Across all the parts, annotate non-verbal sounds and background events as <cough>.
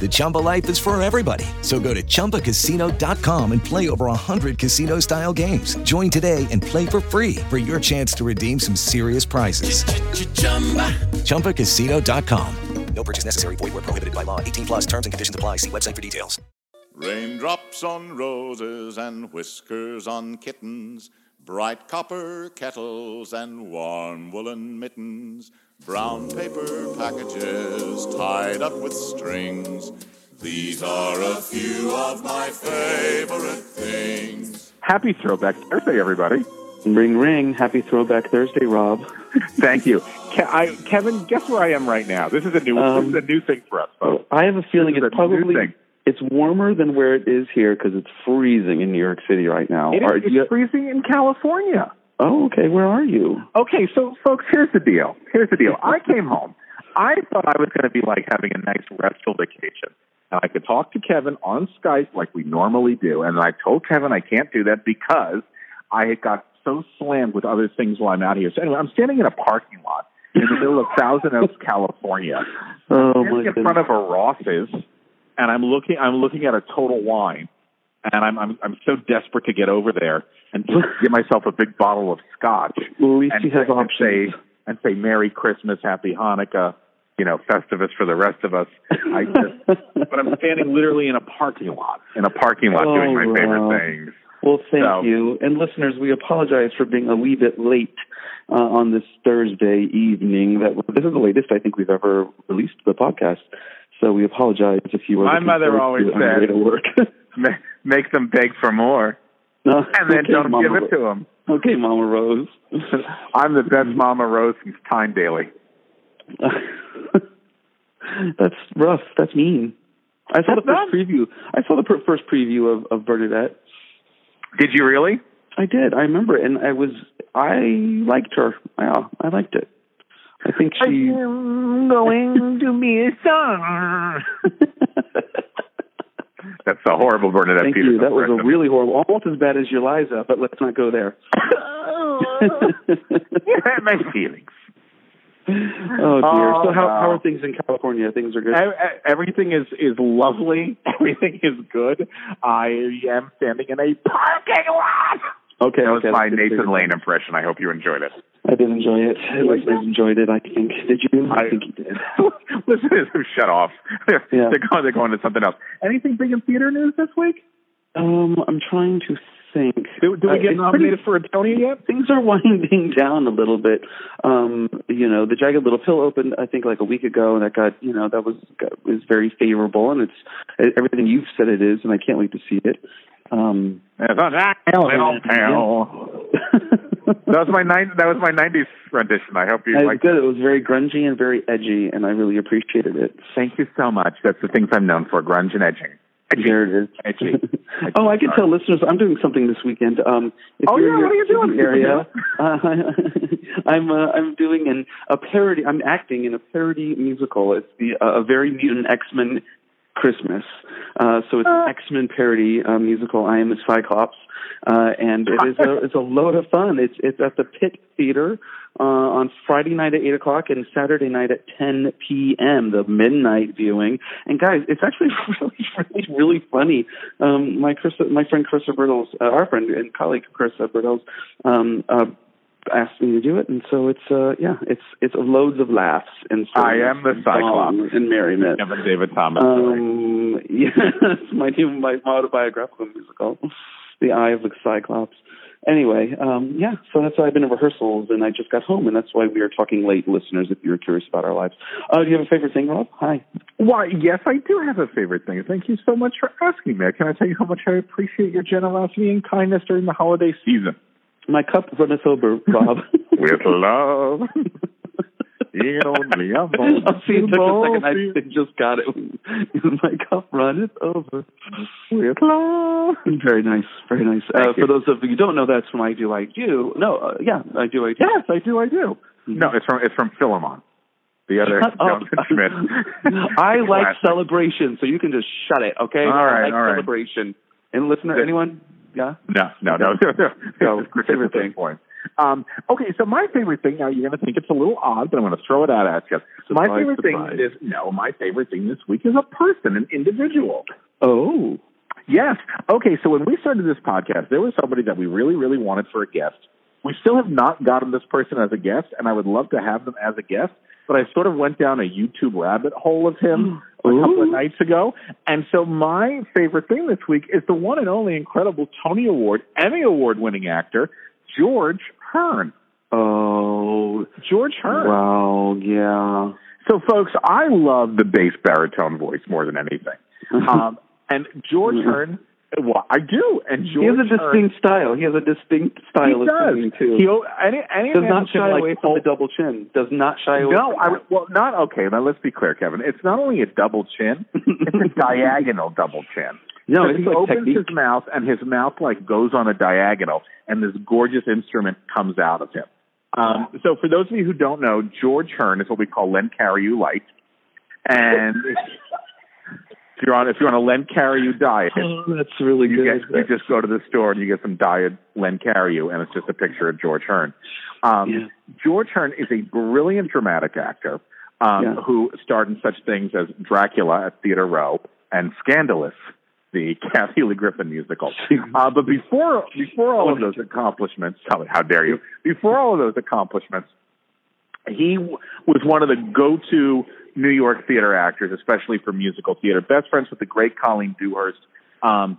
The Chumba life is for everybody. So go to ChumbaCasino.com and play over 100 casino-style games. Join today and play for free for your chance to redeem some serious prizes. ChumbaCasino.com. No purchase necessary. Void were prohibited by law. 18 plus terms and conditions apply. See website for details. Raindrops on roses and whiskers on kittens, bright copper kettles and warm woolen mittens, brown paper packages tied up with strings. These are a few of my favorite things. Happy Throwback Thursday, everybody. Ring, ring. Happy Throwback Thursday, Rob. <laughs> Thank you. Ke- I, Kevin, guess where I am right now? This is a new, Um, this is a new thing for us, folks. I have a feeling it's a probably it's warmer than where it is here because it's freezing in New York City right now. It is, Are it's you- freezing in California. Oh, okay. Where are you? Okay, so folks, here's the deal. Here's the deal. I came home. I thought I was going to be like having a nice restful vacation. And I could talk to Kevin on Skype like we normally do. And I told Kevin I can't do that because I had got so slammed with other things while I'm out here. So anyway, I'm standing in a parking lot in the middle of <laughs> Thousand Oaks, California. Oh my in goodness. front of a Ross's, and I'm looking. I'm looking at a Total Wine, and I'm I'm I'm so desperate to get over there and get myself a big bottle of scotch Well, at least and, have and options. say and say Merry Christmas, Happy Hanukkah, you know, Festivus for the rest of us. I just, but I'm standing literally in a parking lot, in a parking lot, Oh, doing my favorite Rob. things. Well, thank So- you. And listeners, we apologize for being a wee bit late uh, on this Thursday evening. That this is the latest I think we've ever released the podcast. So we apologize if you were. My mother always to it on your way said- to work. <laughs> Ma- Make them beg for more, No, and then okay, don't Mama give it to them. Okay, Mama Rose. <laughs> I'm the best Mama Rose since Tyne Daly. <laughs> That's rough. That's mean. I saw That's the first not- preview. I saw the per- first preview of, of Bernadette. Did you really? I did. I remember, it, and I was. I liked her. Yeah, I liked it. I think she. am going to be a star. <laughs> That's a horrible Bernadette Thank Peters you. That was a really horrible, almost as bad as your Liza, but let's not go there. Oh. <laughs> my feelings. Oh dear. Oh, so how no. how are things in California? Things are good. Everything is is lovely. <laughs> Everything is good. I am standing in a parking lot. Okay, That was okay. my that's good to Nathan. Lane impression. I hope you enjoyed it. I did enjoy it. Listeners enjoyed it. I think. Did you? I, I- think you did. <laughs> Listeners have shut off. They're, <laughs> Yeah. they're going. They're going to something else. Anything big in theater news this week? Um, I'm trying to think. Do, do we Uh, get it's nominated for a Tony yet? things are <laughs> winding down a little bit. Um, you know, the Jagged Little Pill opened, I think, like a week ago, and that got, you know, that was got, was very favorable, and it's everything you've said it is, and I can't wait to see it. Um, It's a little pill. That was my nine. That was my '90s rendition. I hope you it was like. good. It was very grungy and very edgy, and I really appreciated it. Thank you so much. That's the things I'm known for: grunge and edging. Edgy. There it is. Edgy. <laughs> oh, I can tell listeners I'm doing something this weekend. Um, if Oh, you're yeah, what are you doing? Area, <laughs> uh, <laughs> I'm uh, I'm doing an a parody. I'm acting in a parody musical. It's the uh, a very mutant X Men Christmas. Uh, so it's an X Men parody uh, musical. I am a Cyclops, uh, and it is a <laughs> it's a load of fun. It's it's at the Pit Theater uh, on Friday night at eight o'clock and Saturday night at ten p.m. The midnight viewing. And guys, it's actually <laughs> really really really funny. Um, my Chris, my friend Chris Bertels, uh, our friend and colleague Chris Bertels, um, uh, asked me to do it, and so it's uh yeah, it's it's loads of laughs and so I am the Cyclops. song and merriment. Kevin David Thomas. story. Um, <laughs> yes, my new my autobiographical musical, The Eye of the Cyclops. anyway, um, yeah. So that's why I've been in rehearsals, and I just got home, and that's why we are talking late, listeners. If you're curious about our lives, uh, do you have a favorite thing, Rob? Hi. Why, yes, I do have a favorite thing. Thank you so much for asking me. Can I tell you how much I appreciate your generosity and kindness during the holiday season? My cup runneth over, Rob. <laughs> With love. <laughs> It only I'll <laughs> see it took a second. I just got it. My cup runneth over. With love. Very nice. Very nice. Uh, for those of you who don't know, that's from I Do I Do. No, uh, yeah, I Do I Do. Yes, I do. I do. Mm-hmm. No, it's from it's from Philemon. The other Jonathan Schmidt. I like celebration, so you can just shut it, okay? All right, I like all right. celebration. And listener, anyone? Yeah. No, no, no, no <laughs> favorite thing. Point. Um, okay, so my favorite thing. Now you're going to think it's a little odd, but I'm going to throw it out at you. my favorite surprise. thing is no. My favorite thing this week is a person, an individual. Oh. Yes. Okay. So when we started this podcast, there was somebody that we really, really wanted for a guest. We still have not gotten this person as a guest, and I would love to have them as a guest. But I sort of went down a YouTube rabbit hole of him <gasps> <gasps> a couple of nights ago. And so my favorite thing this week is the one and only incredible Tony Award, Emmy Award winning actor, George Hearn. Oh. George Hearn. Wow. Yeah. So, folks, I love the bass baritone voice more than anything. <laughs> um, and George Hearn, well, I do. And George he has a Hearn- distinct style. He has a distinct style He of does. singing too. He any any does not shy like, away from the double chin. Does not shy away. No, I well not okay. Now let's be clear, Kevin. It's not only a double chin; it's a <laughs> diagonal double chin. No, it's he like opens technique. his mouth, and his mouth like goes on a diagonal, and this gorgeous instrument comes out of him. Um, so, for those of you who don't know, George Hearn is what we call Len Cariou light, and <laughs> if you're on if you're on a Len Cariou diet, <laughs> Oh, that's really you, good. get, you just go to the store and you get some diet Len Cariou, and it's just a picture of George Hearn. Um, Yeah. George Hearn is a brilliant dramatic actor um, Yeah. who starred in such things as Dracula at Theater Row and Scandalous, the <laughs> Kathie Lee Gifford musical. <laughs> Uh, but before before all of those accomplishments, how, how dare you? Before all of those accomplishments, he w- was one of the go-to New York theater actors, especially for musical theater. Best friends with the great Colleen Dewhurst. Um,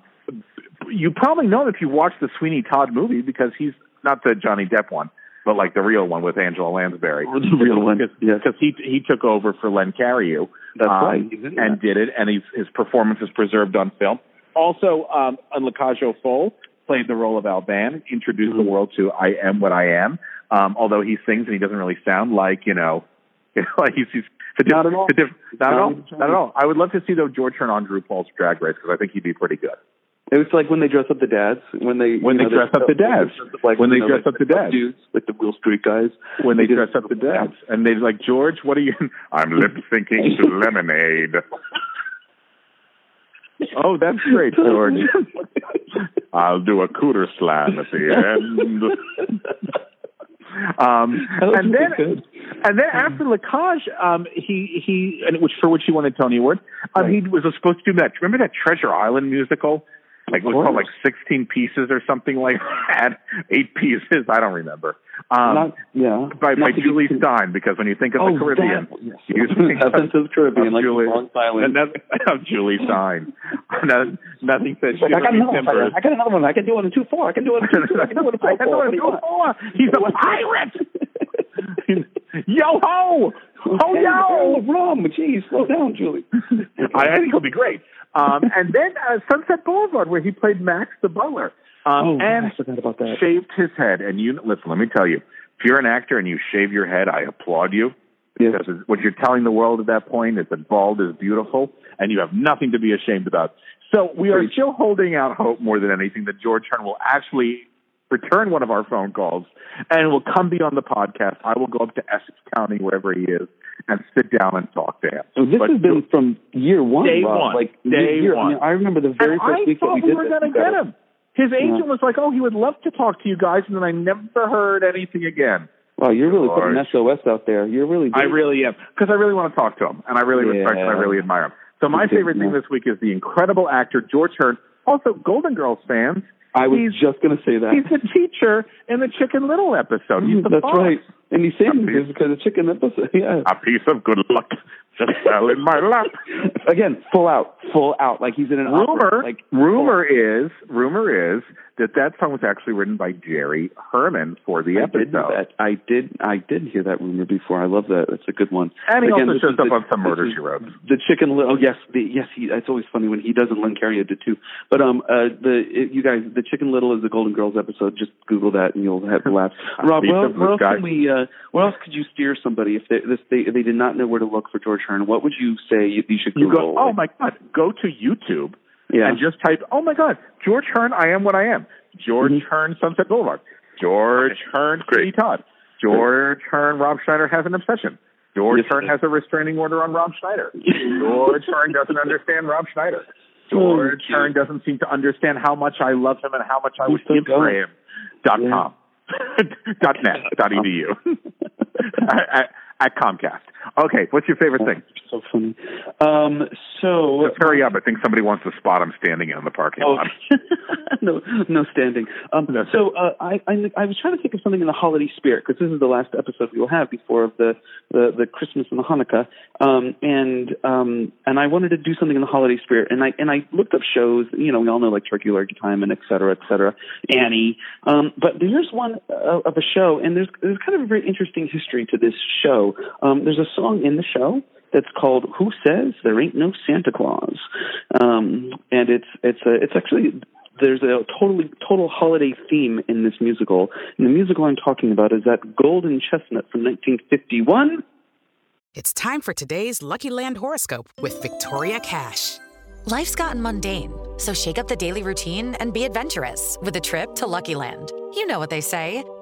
you probably know if you watched the Sweeney Todd movie because he's not the Johnny Depp one, but like the real one with Angela Lansbury. Or the real one, yes. because he he took over for Len Cariou. That's um, right. And that. did it, and he's, his performance is preserved on film. Also, um, Fole played the role of Albin, introduced Mm-hmm. the world to "I Am What I Am." Um, although he sings and he doesn't really sound like you know, <laughs> like he's, he's the diff- Not at all. the diff- not at all. Not Not at all. I would love to see though George turn on RuPaul's Drag Race because I think he'd be pretty good. It was like when they dress up the dads. When they When they know, dress up the dads. Like When they know, dress like up the dads. dudes, like the Wheel Street guys. When they They dress up the <laughs> dads, and they're like, George, what are you? <laughs> I'm lip syncing to <laughs> lemonade. Oh, that's great, George. I'll do a cooter slam at the end. Um, and then. And then after La Cage, um, he he, and which for which he won a Tony Award. Um, He was supposed to do that. Remember that Treasure Island musical? Like it was called like sixteen pieces or something like <laughs> that. Eight pieces. I don't remember. Um, Not, yeah. by Not by be Jule Styne, because when you think of Oh, the Caribbean, that- yes. <laughs> you think <laughs> of, of Caribbean, like Julie, the Long Island. of Jule Styne. no, nothing says Like, I got another one. I got another one. I can do one in two four. I can do one in two two. I can do it in four I can do it in two four. He's a pirate. Yo ho, ho Hey, yo. of rum. Jeez, slow down, Julie. <laughs> I, I think he'll be great. Um, and then uh, Sunset Boulevard, where he played Max the butler, um, Oh, and I forgot about that. shaved his head. And you listen, let me tell you, if you're an actor and you shave your head, I applaud you. Yeah. Because what you're telling the world at that point is that bald is beautiful, and you have nothing to be ashamed about. So we are still holding out hope more than anything that George Hearn will actually return one of our phone calls and will come be on the podcast. I will go up to Essex County, wherever he is, and sit down and talk to him. So this But has been from year one, Day Rob. one. Like Day year, one. I, mean, I remember the very and first I week that thought we we did were this. going to get him. His agent Yeah. was like, "Oh, he would love to talk to you guys," and then I never heard anything again. Wow, you're really putting George. SOS out there. You're really. I really am because I really want to talk to him, and I really Yeah. respect and I really admire him. So my favorite thing this week is the incredible actor George Hearn. Also, Golden Girls fans. I was he's, just going to say that. He's the teacher in the Chicken Little episode. He's mm, the That's boss. right. And he sings piece- because <laughs> of chicken episode. <laughs> Yeah. A piece of good luck just fell in my lap. <laughs> Again, full out, full out. Like he's in an rumor opera. Like rumor is rumor is that that song was actually written by Jerry Herman for the I episode. did that. I did. I did hear that rumor before. I love that. That's a good one. And he Again, also shows up the- on some murder this is she wrote. The Chicken Little. Oh yes, the, yes. He, it's always funny when he does and Len Cariou did too. But um, uh, the it, you guys, the Chicken Little is the Golden Girls episode. Just Google that and you'll have laughs. Rob, where, where else Sky. can we? Uh, where else could you steer somebody if they this, they they did not know where to look for George Hearn? What would you say you, you should You Google? go, oh my god, go to YouTube yeah. and just type, oh my god, George Hearn, I am what I am. George Mhm. Hearn, Sunset Boulevard. George Hearn, Katie Todd. George Hearn, Rob Schneider has an obsession. George Yes, Hearn has a restraining order on Rob Schneider. George <laughs> Hearn doesn't understand Rob Schneider. George Oh, Hearn doesn't seem to understand how much I love him and how much I would give for him. Dot Yeah. com. <laughs> dot net. Dot edu. <laughs> at, at, at Comcast. Okay, what's your favorite thing? so funny. Um, so Just hurry up. I think somebody wants the spot I'm standing in the parking Oh, lot. <laughs> no, no standing. Um, That's so uh, I, I, I was trying to think of something in the holiday spirit because this is the last episode we will have before the the, the Christmas and the Hanukkah, um, and um, and I wanted to do something in the holiday spirit, and I and I looked up shows. You know, we all know like Turkey Lurkey Time and et cetera, et cetera, Annie. Um, but there's one uh, of a show, and there's there's kind of a very interesting history to this show. Um, there's a song in the show that's called "Who Says There Ain't No Santa Claus," um, and it's it's a, it's actually there's a totally total holiday theme in this musical. And the musical I'm talking about is that Golden Chestnut from 1951. It's time for today's Lucky Land horoscope with Victoria Cash. Life's gotten mundane, so shake up the daily routine and be adventurous with a trip to Lucky Land. You know what they say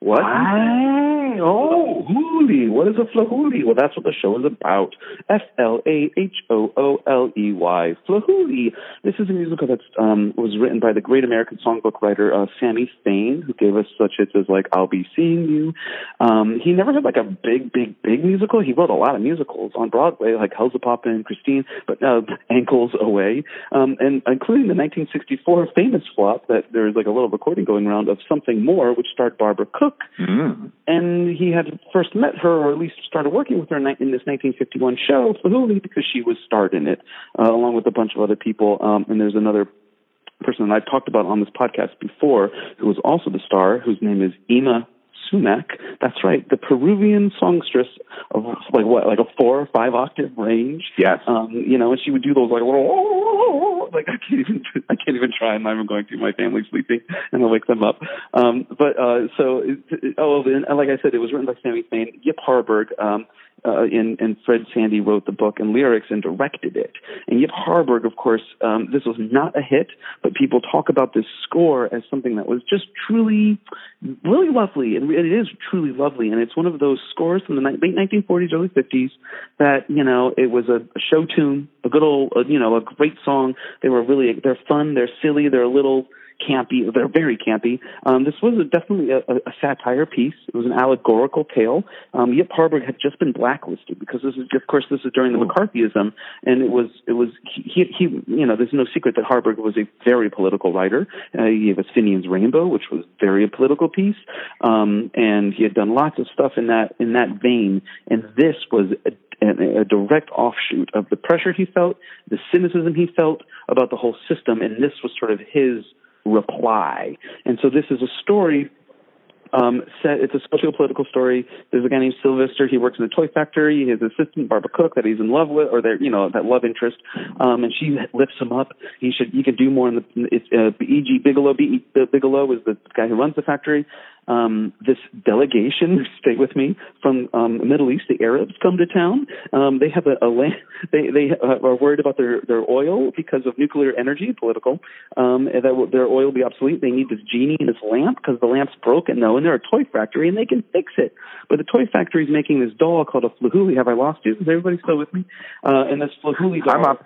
What? Oh, hoolie. What is a flahooley? Well, that's what the show is about. F L A H O O L E Y. Flahooley. This is a musical that um, was written by the great American songbook writer uh, Sammy Fain, who gave us such hits as like "I'll Be Seeing You." Um, he never had like a big, big, big musical. He wrote a lot of musicals on Broadway, like Hellzapoppin' and Christine, but uh, <laughs> Ankles Aweigh, um, and including the 1964 famous flop that there's like a little recording going around of Something More, which starred Barbara Cook. Mm. And he had first met her, or at least started working with her in, this 1951 show, Flahooley, because she was starred in it, uh, along with a bunch of other people. Um, and there's another person that I've talked about on this podcast before, who was also the star, whose name is Yma Sumac. That's right, the Peruvian songstress of like what, like a four or five octave range. Yes. Um, you know, and she would do those like little like I can't even I can't even try. I'm not even going to. My family's sleeping, and I'll wake them up. Um, but uh, so it, it, oh, and like I said, it was written by Sammy Fain, Yip Harburg. Um, uh, and, and Fred Saidy wrote the book and lyrics and directed it. And Yip Harburg, of course, um, this was not a hit, but people talk about this score as something that was just truly, really lovely. And it is truly lovely. And it's one of those scores from the late 1940s, early 50s that, you know, it was a, a show tune, a good old, uh, you know, a great song. They were really, they're fun, they're silly, they're a little, campy. They're very campy. Um, this was a, definitely a, a, satire piece. It was an allegorical tale. Um, Yip Harburg had just been blacklisted because this is, of course, this is during the McCarthyism, and it was, it was, he, he, you know, there's no secret that Harburg was a very political writer. Uh, he gave us Finian's Rainbow, which was very a political piece, um, and he had done lots of stuff in that in that vein. And this was a, a, a direct offshoot of the pressure he felt, the cynicism he felt about the whole system, and this was sort of his reply. And so this is a story um, set, it's a socio-political story. There's a guy named Sylvester. He works in a toy factory. His assistant, Barbara Cook, that he's in love with, or that you know that love interest, um, and she lifts him up. He should he could do more. In the it's uh, B.G. Bigelow. B, Bigelow is the guy who runs the factory. Um, this delegation, <laughs> stay with me, from um, the Middle East, the Arabs come to town. Um, they have a, a land, <laughs> they they uh, are worried about their their oil because of nuclear energy, political. Um, and that will, their oil will be obsolete. They need this genie and this lamp because the lamp's broken though, and they're a toy factory and they can fix it. But the toy factory is making this doll called a Flahooley. Have I lost you? Is everybody still with me? Uh, and this Flahooley doll. I'm up.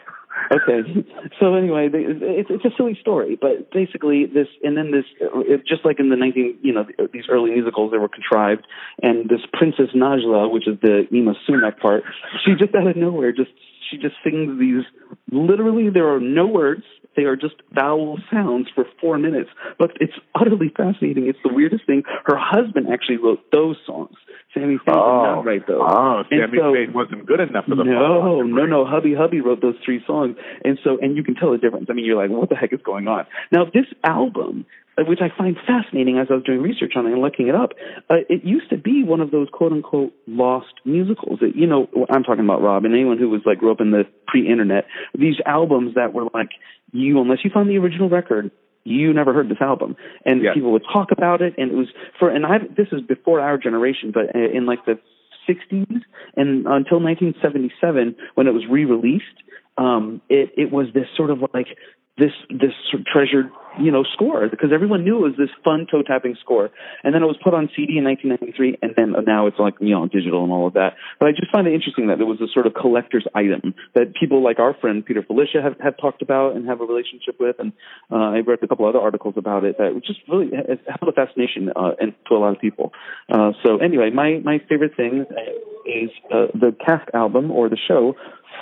Okay. So anyway, they, it's it's a silly story, but basically this, and then this, it, just like in the nineteen, you know, these early musicals, they were contrived, and this Princess Najla, which is the Yma Sumac part, she just out of nowhere just she just sings these. Literally, there are no words. They are just vowel sounds for four minutes, but it's utterly fascinating. It's the weirdest thing. Her husband actually wrote those songs. Sammy Fain oh, did not write those. Oh, And Sammy so- Fain wasn't good enough for the no, no, no. Hubby Hubby wrote those three songs, and so and you can tell the difference. I mean, you're like, what the heck is going on? Now, this album, uh, which I find fascinating as I was doing research on it and looking it up, uh, it used to be one of those quote unquote lost musicals. It, you know, I'm talking about Rob and anyone who was like grew up in the pre-internet. These albums that were like you, unless you found the original record, you never heard this album. And people would talk about it and it was for and i this is before our generation but in like the 60s and until 1977 when it was re-released um it it was this sort of like this this treasured you know score because everyone knew it was this fun toe tapping score. And then it was put on CD in 1993 and then now it's like you know digital and all of that. But I just find it interesting that it was a sort of collector's item that people like our friend Peter Filichia have, have talked about and have a relationship with. And uh, I read a couple other articles about it that just really held a fascination uh, and to a lot of people. Uh, so anyway my my favorite thing is uh, the cast album or the show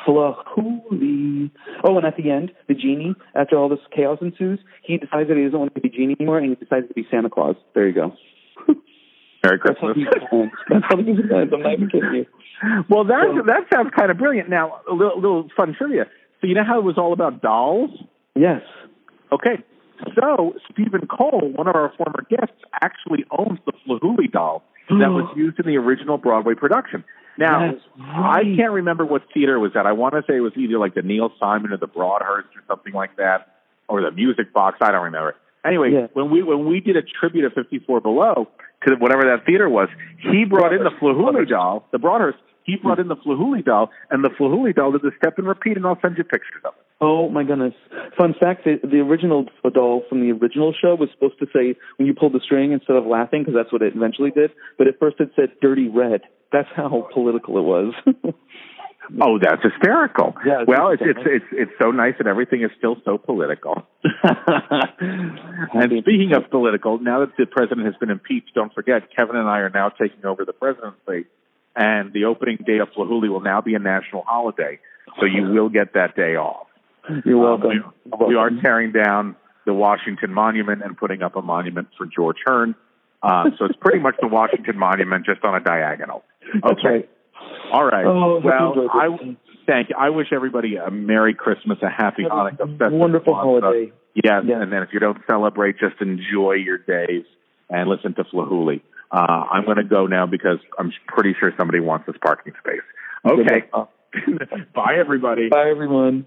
Flahooley. Oh, and at the end, the genie, after all this chaos ensues, he decides that he doesn't want to be genie anymore, and he decides to be Santa Claus. There you go. <laughs> Merry Christmas. That's how he ends. I'm not even kidding you. Well, that that sounds kind of brilliant. Now, a little, little fun trivia. So you know how it was all about dolls? Yes. Okay. So Stephen Cole, one of our former guests, actually owns the Flahooley doll that was used in the original Broadway production. Now, That's I can't remember what theater was at. I want to say it was either like the Neil Simon or the Broadhurst or something like that, or the Music Box. I don't remember. Anyway, Yeah. when we when we did a tribute of 54 Below to whatever that theater was, he brought in the Flahooley doll, the Broadhurst. He brought in the Flahooley doll, and the Flahooley doll did the step and repeat, and I'll send you pictures of it. Oh my goodness! Fun fact: the, the original doll from the original show was supposed to say when you pulled the string instead of laughing, because that's what it eventually did. But at first it said "dirty red." That's how political it was. <laughs> Oh, that's hysterical. Yeah, it's well, it's, it's it's it's so nice that everything is still so political. <laughs> and speaking of political, now that the president has been impeached, don't forget Kevin and I are now taking over the presidency, and the opening day of Flahooley will now be a national holiday, so you will get that day off. You're Um, welcome. we, we are tearing down the Washington Monument and putting up a monument for George Hearn. Uh, so it's pretty much the <laughs> Washington Monument just on a diagonal. That's right. All right. Oh, well, I thank you. I wish everybody a Merry Christmas, a Happy Hanukkah, wonderful holiday. Yes, and then if you don't celebrate, just enjoy your days and listen to Flahooley. Uh, I'm going to go now because I'm pretty sure somebody wants this parking space. Okay. <laughs> Bye, everybody. Bye, everyone.